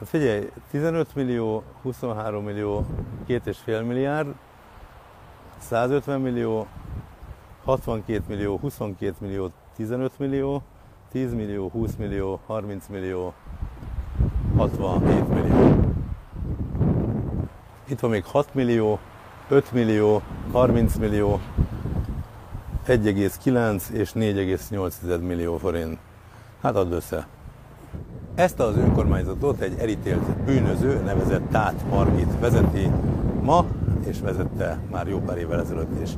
Hát figyelj, 15 millió, 23 millió, 2,5 milliárd, 150 millió, 62 millió, 22 millió, 15 millió, 10 millió, 20 millió, 30 millió, 67 millió. Itt van még 6 millió, 5 millió, 30 millió, 1,9 és 4,8 millió forint. Hát add össze. Ezt az önkormányzatot egy elítélt bűnöző, nevezett Tát Margit vezeti ma, és vezette már jó pár évvel ezelőtt is.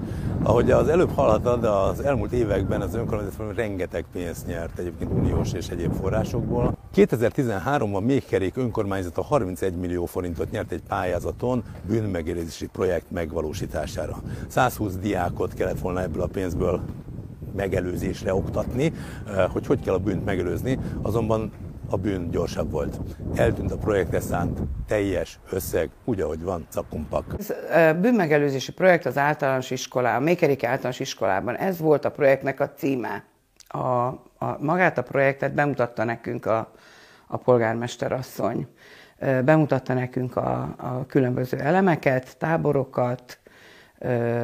Ahogy az előbb hallhattad, az elmúlt években az önkormányzat rengeteg pénzt nyert egyébként uniós és egyéb forrásokból. 2013-ban még kerék önkormányzata 31 millió forintot nyert egy pályázaton bűnmegérzési projekt megvalósítására. 120 diákot kellett volna ebből a pénzből megelőzésre oktatni, eh, hogy hogy kell a bűnt megelőzni, azonban a bűn gyorsabb volt. Eltűnt a projektre szánt teljes összeg, úgy, ahogy van, cakumpak. Ez a bűnmegelőzési projekt az általános iskolában, a Mékerik általános iskolában, ez volt a projektnek a címe. A, a, magát a projektet bemutatta nekünk a, a polgármester asszony. Bemutatta nekünk a, a különböző elemeket, táborokat,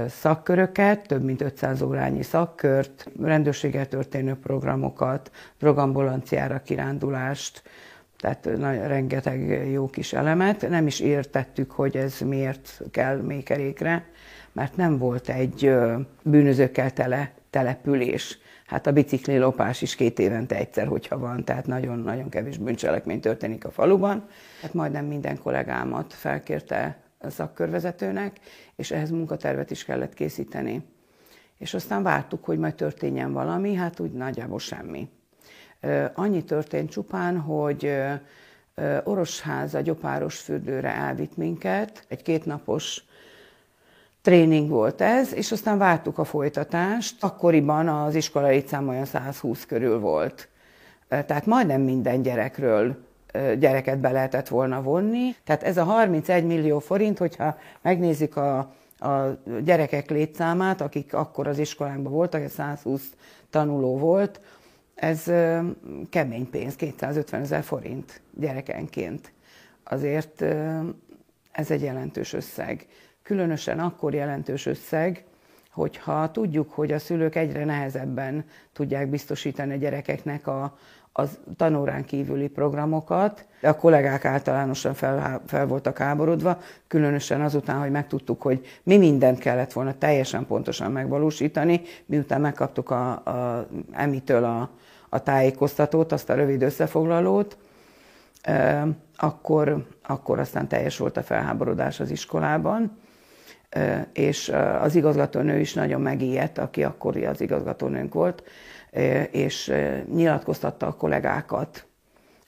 szakköröket, több mint 500 órányi szakkört, rendőrséggel történő programokat, drogambulanciára kirándulást, tehát rengeteg jó kis elemet. Nem is értettük, hogy ez miért kell mékerékre, mert nem volt egy bűnözőkkel tele település. Hát a bicikli lopás is két évente egyszer, hogyha van, tehát nagyon-nagyon kevés bűncselekmény történik a faluban. Hát majdnem minden kollégámat felkérte szakkörvezetőnek, és ehhez munkatervet is kellett készíteni. És aztán vártuk, hogy majd történjen valami, hát úgy nagyjából semmi. Annyi történt csupán, hogy Orosház a Gyopáros fürdőre elvitt minket, egy kétnapos tréning volt ez, és aztán vártuk a folytatást. Akkoriban az iskolai létszám olyan 120 körül volt. Tehát majdnem minden gyerekről gyereket be lehetett volna vonni. Tehát ez a 31 millió forint, hogyha megnézzük a, a gyerekek létszámát, akik akkor az iskolánkban voltak, ez 120 tanuló volt, ez kemény pénz, 250 ezer forint gyerekenként. Azért ez egy jelentős összeg. Különösen akkor jelentős összeg, hogyha tudjuk, hogy a szülők egyre nehezebben tudják biztosítani a gyerekeknek a, az tanórán kívüli programokat. A kollégák általánosan fel, fel voltak háborodva, különösen azután, hogy megtudtuk, hogy mi mindent kellett volna teljesen pontosan megvalósítani, miután megkaptuk a, a Emitől a, a tájékoztatót, azt a rövid összefoglalót, akkor, akkor aztán teljes volt a felháborodás az iskolában, és az igazgatónő is nagyon megijedt, aki akkori az igazgatónőnk volt, és nyilatkoztatta a kollégákat,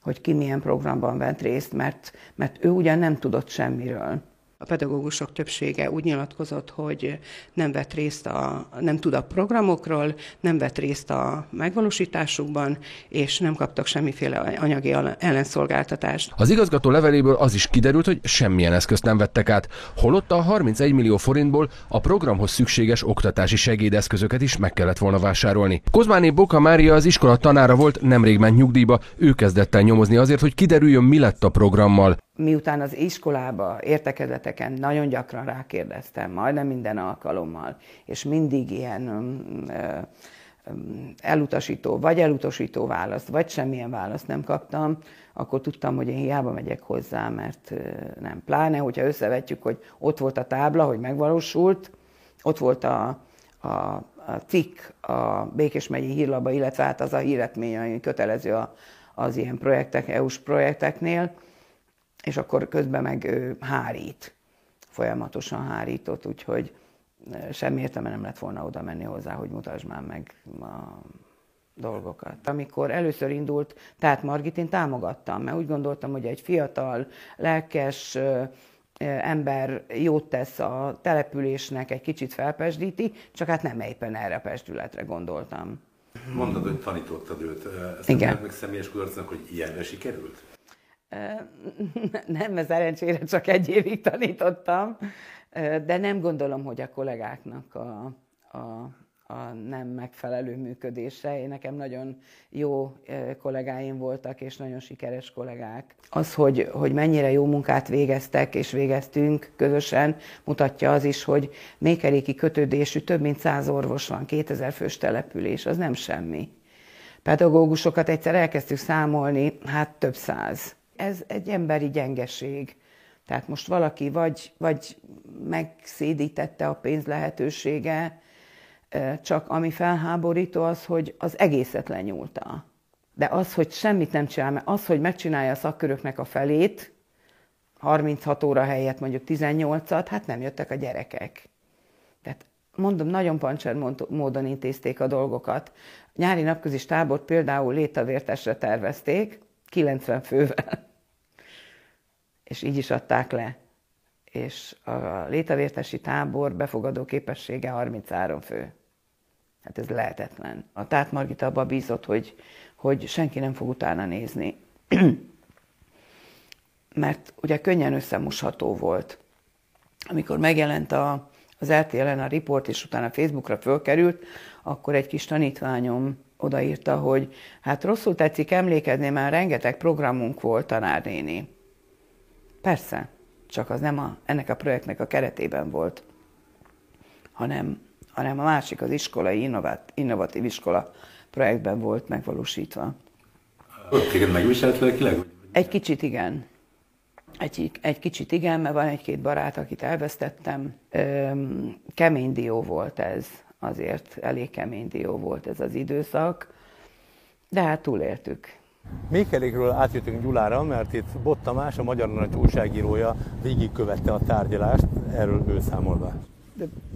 hogy ki milyen programban vett részt, mert, mert ő ugyan nem tudott semmiről. A pedagógusok többsége úgy nyilatkozott, hogy nem vett részt a, nem tud a programokról, nem vett részt a megvalósításukban, és nem kaptak semmiféle anyagi ellenszolgáltatást. Az igazgató leveléből az is kiderült, hogy semmilyen eszközt nem vettek át, holott a 31 millió forintból a programhoz szükséges oktatási segédeszközöket is meg kellett volna vásárolni. Kozmáné Boka Mária az iskola tanára volt, nemrég ment nyugdíjba, ő kezdett el nyomozni azért, hogy kiderüljön, mi lett a programmal miután az iskolába értekezleteken nagyon gyakran rákérdeztem, majdnem minden alkalommal, és mindig ilyen um, um, elutasító, vagy elutasító választ, vagy semmilyen választ nem kaptam, akkor tudtam, hogy én hiába megyek hozzá, mert nem. Pláne, hogyha összevetjük, hogy ott volt a tábla, hogy megvalósult, ott volt a, a, a cikk a Békés megyi hírlapba, illetve hát az a híretmény, ami kötelező a, az ilyen projektek, EU-s projekteknél, és akkor közben meg ő hárít, folyamatosan hárított, úgyhogy semmi értelme nem lett volna oda menni hozzá, hogy mutasd már meg a dolgokat. Amikor először indult, tehát Margit én támogattam, mert úgy gondoltam, hogy egy fiatal, lelkes ember jót tesz a településnek, egy kicsit felpesdíti, csak hát nem éppen erre a pestületre gondoltam. Mondtad, hogy tanítottad őt. Ezt Igen. meg személyes kudarcnak, hogy ilyenre sikerült? Nem, mert szerencsére csak egy évig tanítottam, de nem gondolom, hogy a kollégáknak a, a, a nem megfelelő működésre. Én nekem nagyon jó kollégáim voltak, és nagyon sikeres kollégák. Az, hogy, hogy mennyire jó munkát végeztek és végeztünk közösen, mutatja az is, hogy Mékeréki kötődésű több mint száz orvos van, 2000 fős település, az nem semmi. Pedagógusokat egyszer elkezdtük számolni, hát több száz. Ez egy emberi gyengeség. Tehát most valaki vagy, vagy megszédítette a pénz lehetősége, csak ami felháborító az, hogy az egészet lenyúlta. De az, hogy semmit nem csinál, mert az, hogy megcsinálja a szakköröknek a felét, 36 óra helyett mondjuk 18-at, hát nem jöttek a gyerekek. Tehát mondom, nagyon pancser módon intézték a dolgokat. A nyári napközis tábort például létavértesre tervezték, 90 fővel, és így is adták le. És a létavértesi tábor befogadó képessége 33 fő. Hát ez lehetetlen. A Tát Margita abba bízott, hogy, hogy senki nem fog utána nézni. Mert ugye könnyen összemosható volt. Amikor megjelent a, az RTL-en a riport, és utána Facebookra fölkerült, akkor egy kis tanítványom odaírta, hogy hát rosszul tetszik emlékezni, mert rengeteg programunk volt, tanárnéni. Persze, csak az nem a, ennek a projektnek a keretében volt, hanem hanem a másik az iskolai innovat, innovatív iskola projektben volt megvalósítva. Téged megviselt lelkileg? Egy kicsit igen. Egy, egy kicsit igen, mert van egy-két barát, akit elvesztettem. Öm, kemény dió volt ez, azért elég kemény dió volt ez az időszak, de hát túléltük. Mékelékről átjöttünk Gyulára, mert itt Bott Tamás, a Magyar Nagy újságírója végigkövette a tárgyalást, erről ő számol be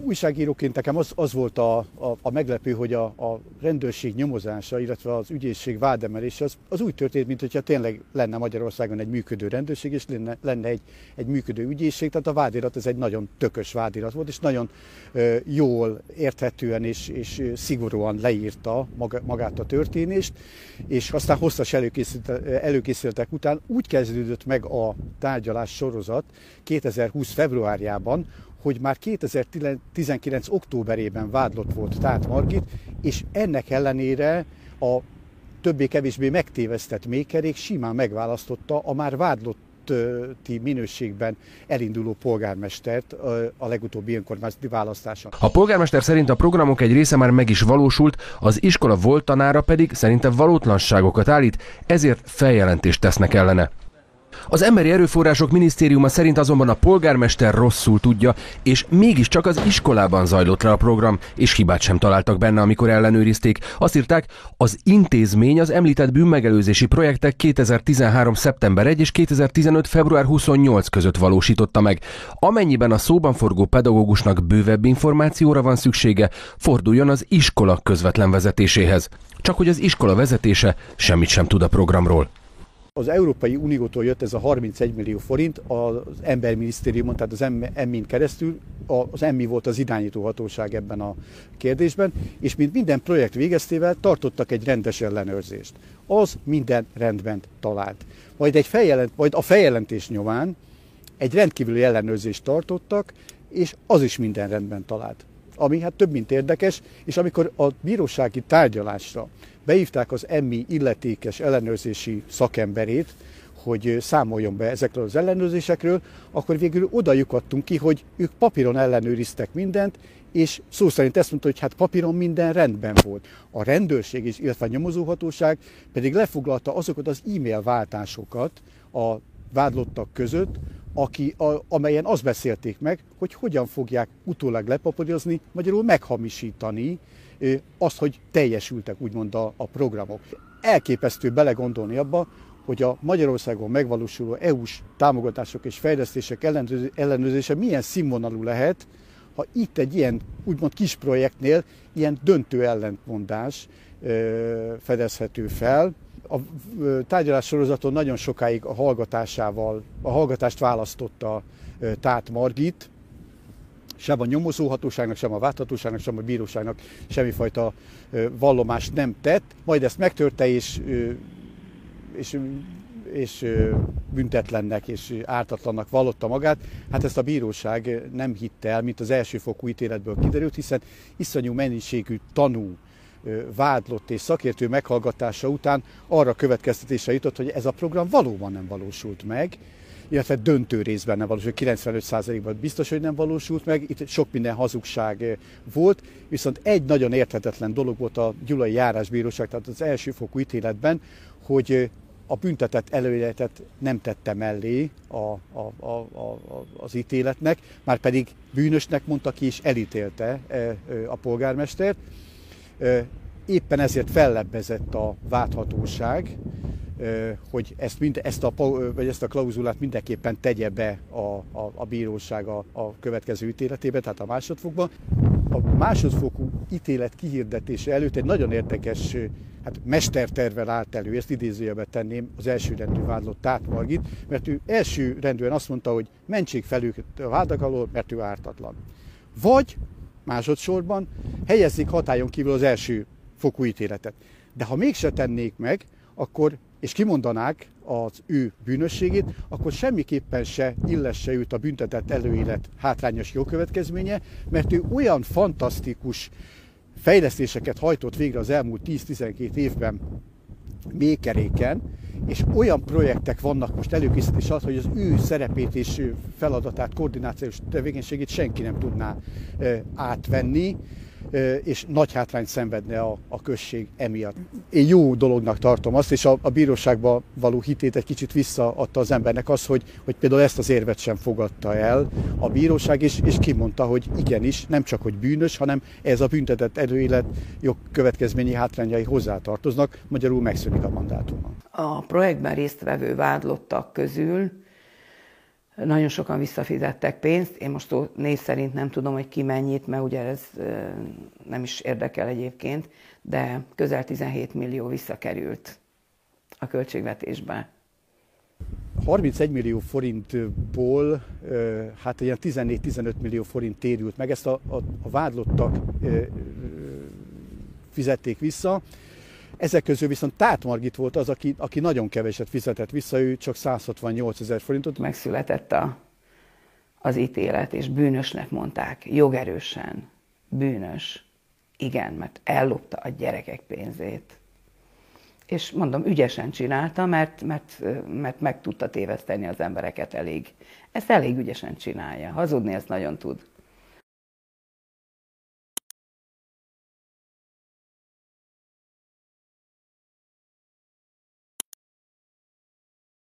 újságíróként nekem az, az volt a, a, a meglepő, hogy a, a rendőrség nyomozása, illetve az ügyészség vádemelése az, az úgy történt, mint hogyha tényleg lenne Magyarországon egy működő rendőrség, és lenne, lenne egy, egy működő ügyészség. Tehát a vádirat ez egy nagyon tökös vádirat volt, és nagyon ö, jól, érthetően és, és szigorúan leírta maga, magát a történést, és aztán hosszas előkészületek után úgy kezdődött meg a tárgyalás sorozat 2020 februárjában, hogy már 2019. októberében vádlott volt Tát Margit, és ennek ellenére a többé-kevésbé megtévesztett mékerék simán megválasztotta a már vádlott minőségben elinduló polgármestert a legutóbbi önkormányzati választáson. A polgármester szerint a programok egy része már meg is valósult, az iskola volt tanára pedig szerinte valótlanságokat állít, ezért feljelentést tesznek ellene. Az Emberi Erőforrások Minisztériuma szerint azonban a polgármester rosszul tudja, és mégiscsak az iskolában zajlott le a program, és hibát sem találtak benne, amikor ellenőrizték. Azt írták, az intézmény az említett bűnmegelőzési projektek 2013. szeptember 1 és 2015. február 28 között valósította meg. Amennyiben a szóban forgó pedagógusnak bővebb információra van szüksége, forduljon az iskola közvetlen vezetéséhez. Csak hogy az iskola vezetése semmit sem tud a programról. Az Európai Uniótól jött ez a 31 millió forint az Emberminisztériumon, tehát az EMMI-n keresztül, az EMMI volt az irányító hatóság ebben a kérdésben, és mint minden projekt végeztével tartottak egy rendes ellenőrzést. Az minden rendben talált. Majd, egy feljelent, majd a feljelentés nyomán egy rendkívüli ellenőrzést tartottak, és az is minden rendben talált. Ami hát több mint érdekes, és amikor a bírósági tárgyalásra beívták az emmi illetékes ellenőrzési szakemberét, hogy számoljon be ezekről az ellenőrzésekről, akkor végül oda lyukadtunk ki, hogy ők papíron ellenőriztek mindent, és szó szerint ezt mondta, hogy hát papíron minden rendben volt. A rendőrség és illetve a nyomozóhatóság pedig lefoglalta azokat az e-mail váltásokat a vádlottak között, aki, a, amelyen azt beszélték meg, hogy hogyan fogják utólag lepapírozni, magyarul meghamisítani azt, hogy teljesültek úgymond a, a programok. Elképesztő belegondolni abba, hogy a Magyarországon megvalósuló EU-s támogatások és fejlesztések ellenőrzése milyen színvonalú lehet, ha itt egy ilyen úgymond kis projektnél ilyen döntő ellentmondás fedezhető fel. A tárgyalás sorozaton nagyon sokáig a hallgatásával, a hallgatást választotta Tát Margit, sem a nyomozóhatóságnak, sem a válthatóságnak, sem a bíróságnak semmifajta vallomást nem tett, majd ezt megtörte, és, és és büntetlennek és ártatlannak vallotta magát. Hát ezt a bíróság nem hitte el, mint az elsőfokú ítéletből kiderült, hiszen iszonyú mennyiségű tanú, vádlott és szakértő meghallgatása után arra következtetése jutott, hogy ez a program valóban nem valósult meg, illetve döntő részben nem valósult, 95%-ban biztos, hogy nem valósult meg, itt sok minden hazugság volt, viszont egy nagyon érthetetlen dolog volt a Gyulai Járásbíróság, tehát az elsőfokú ítéletben, hogy a büntetett előéletet nem tette mellé a, a, a, a, az ítéletnek, már pedig bűnösnek mondta ki és elítélte a polgármestert. Éppen ezért fellebbezett a válthatóság, hogy ezt, mind, ezt, a, vagy ezt a klauzulát mindenképpen tegye be a, a, a bíróság a, a következő ítéletébe, tehát a másodfokban. A másodfokú ítélet kihirdetése előtt egy nagyon érdekes hát mestertervel állt elő, ezt idézőjelbe tenném az elsőrendű vádlott Tát Margit, mert ő elsőrendűen azt mondta, hogy mentsék fel őket a vádak alól, mert ő ártatlan. Vagy másodszorban helyezzék hatályon kívül az első fokú ítéletet. De ha mégse tennék meg, akkor és kimondanák az ő bűnösségét, akkor semmiképpen se illesse őt a büntetett előélet hátrányos jogkövetkezménye, mert ő olyan fantasztikus fejlesztéseket hajtott végre az elmúlt 10-12 évben mékeréken, és olyan projektek vannak most előkészítés az, hogy az ő szerepét és feladatát, koordinációs tevékenységét senki nem tudná átvenni, és nagy hátrányt szenvedne a, a község emiatt. Én jó dolognak tartom azt, és a, a bíróságba való hitét egy kicsit visszaadta az embernek az, hogy, hogy például ezt az érvet sem fogadta el a bíróság, és, és kimondta, hogy igenis, nem csak hogy bűnös, hanem ez a büntetett előélet jogkövetkezményi hátrányai hozzátartoznak, magyarul megszűnik a mandátuma. A projektben résztvevő vádlottak közül nagyon sokan visszafizettek pénzt, én most név szerint nem tudom, hogy ki mennyit, mert ugye ez nem is érdekel egyébként, de közel 17 millió visszakerült a költségvetésbe. 31 millió forintból hát ilyen 14-15 millió forint térült meg, ezt a, a, a vádlottak fizették vissza. Ezek közül viszont Tát Margit volt az, aki, aki nagyon keveset fizetett vissza, ő csak 168 ezer forintot. Megszületett a, az ítélet, és bűnösnek mondták, jogerősen, bűnös. Igen, mert ellopta a gyerekek pénzét. És mondom, ügyesen csinálta, mert, mert, mert meg tudta téveszteni az embereket elég. Ezt elég ügyesen csinálja. Hazudni ezt nagyon tud.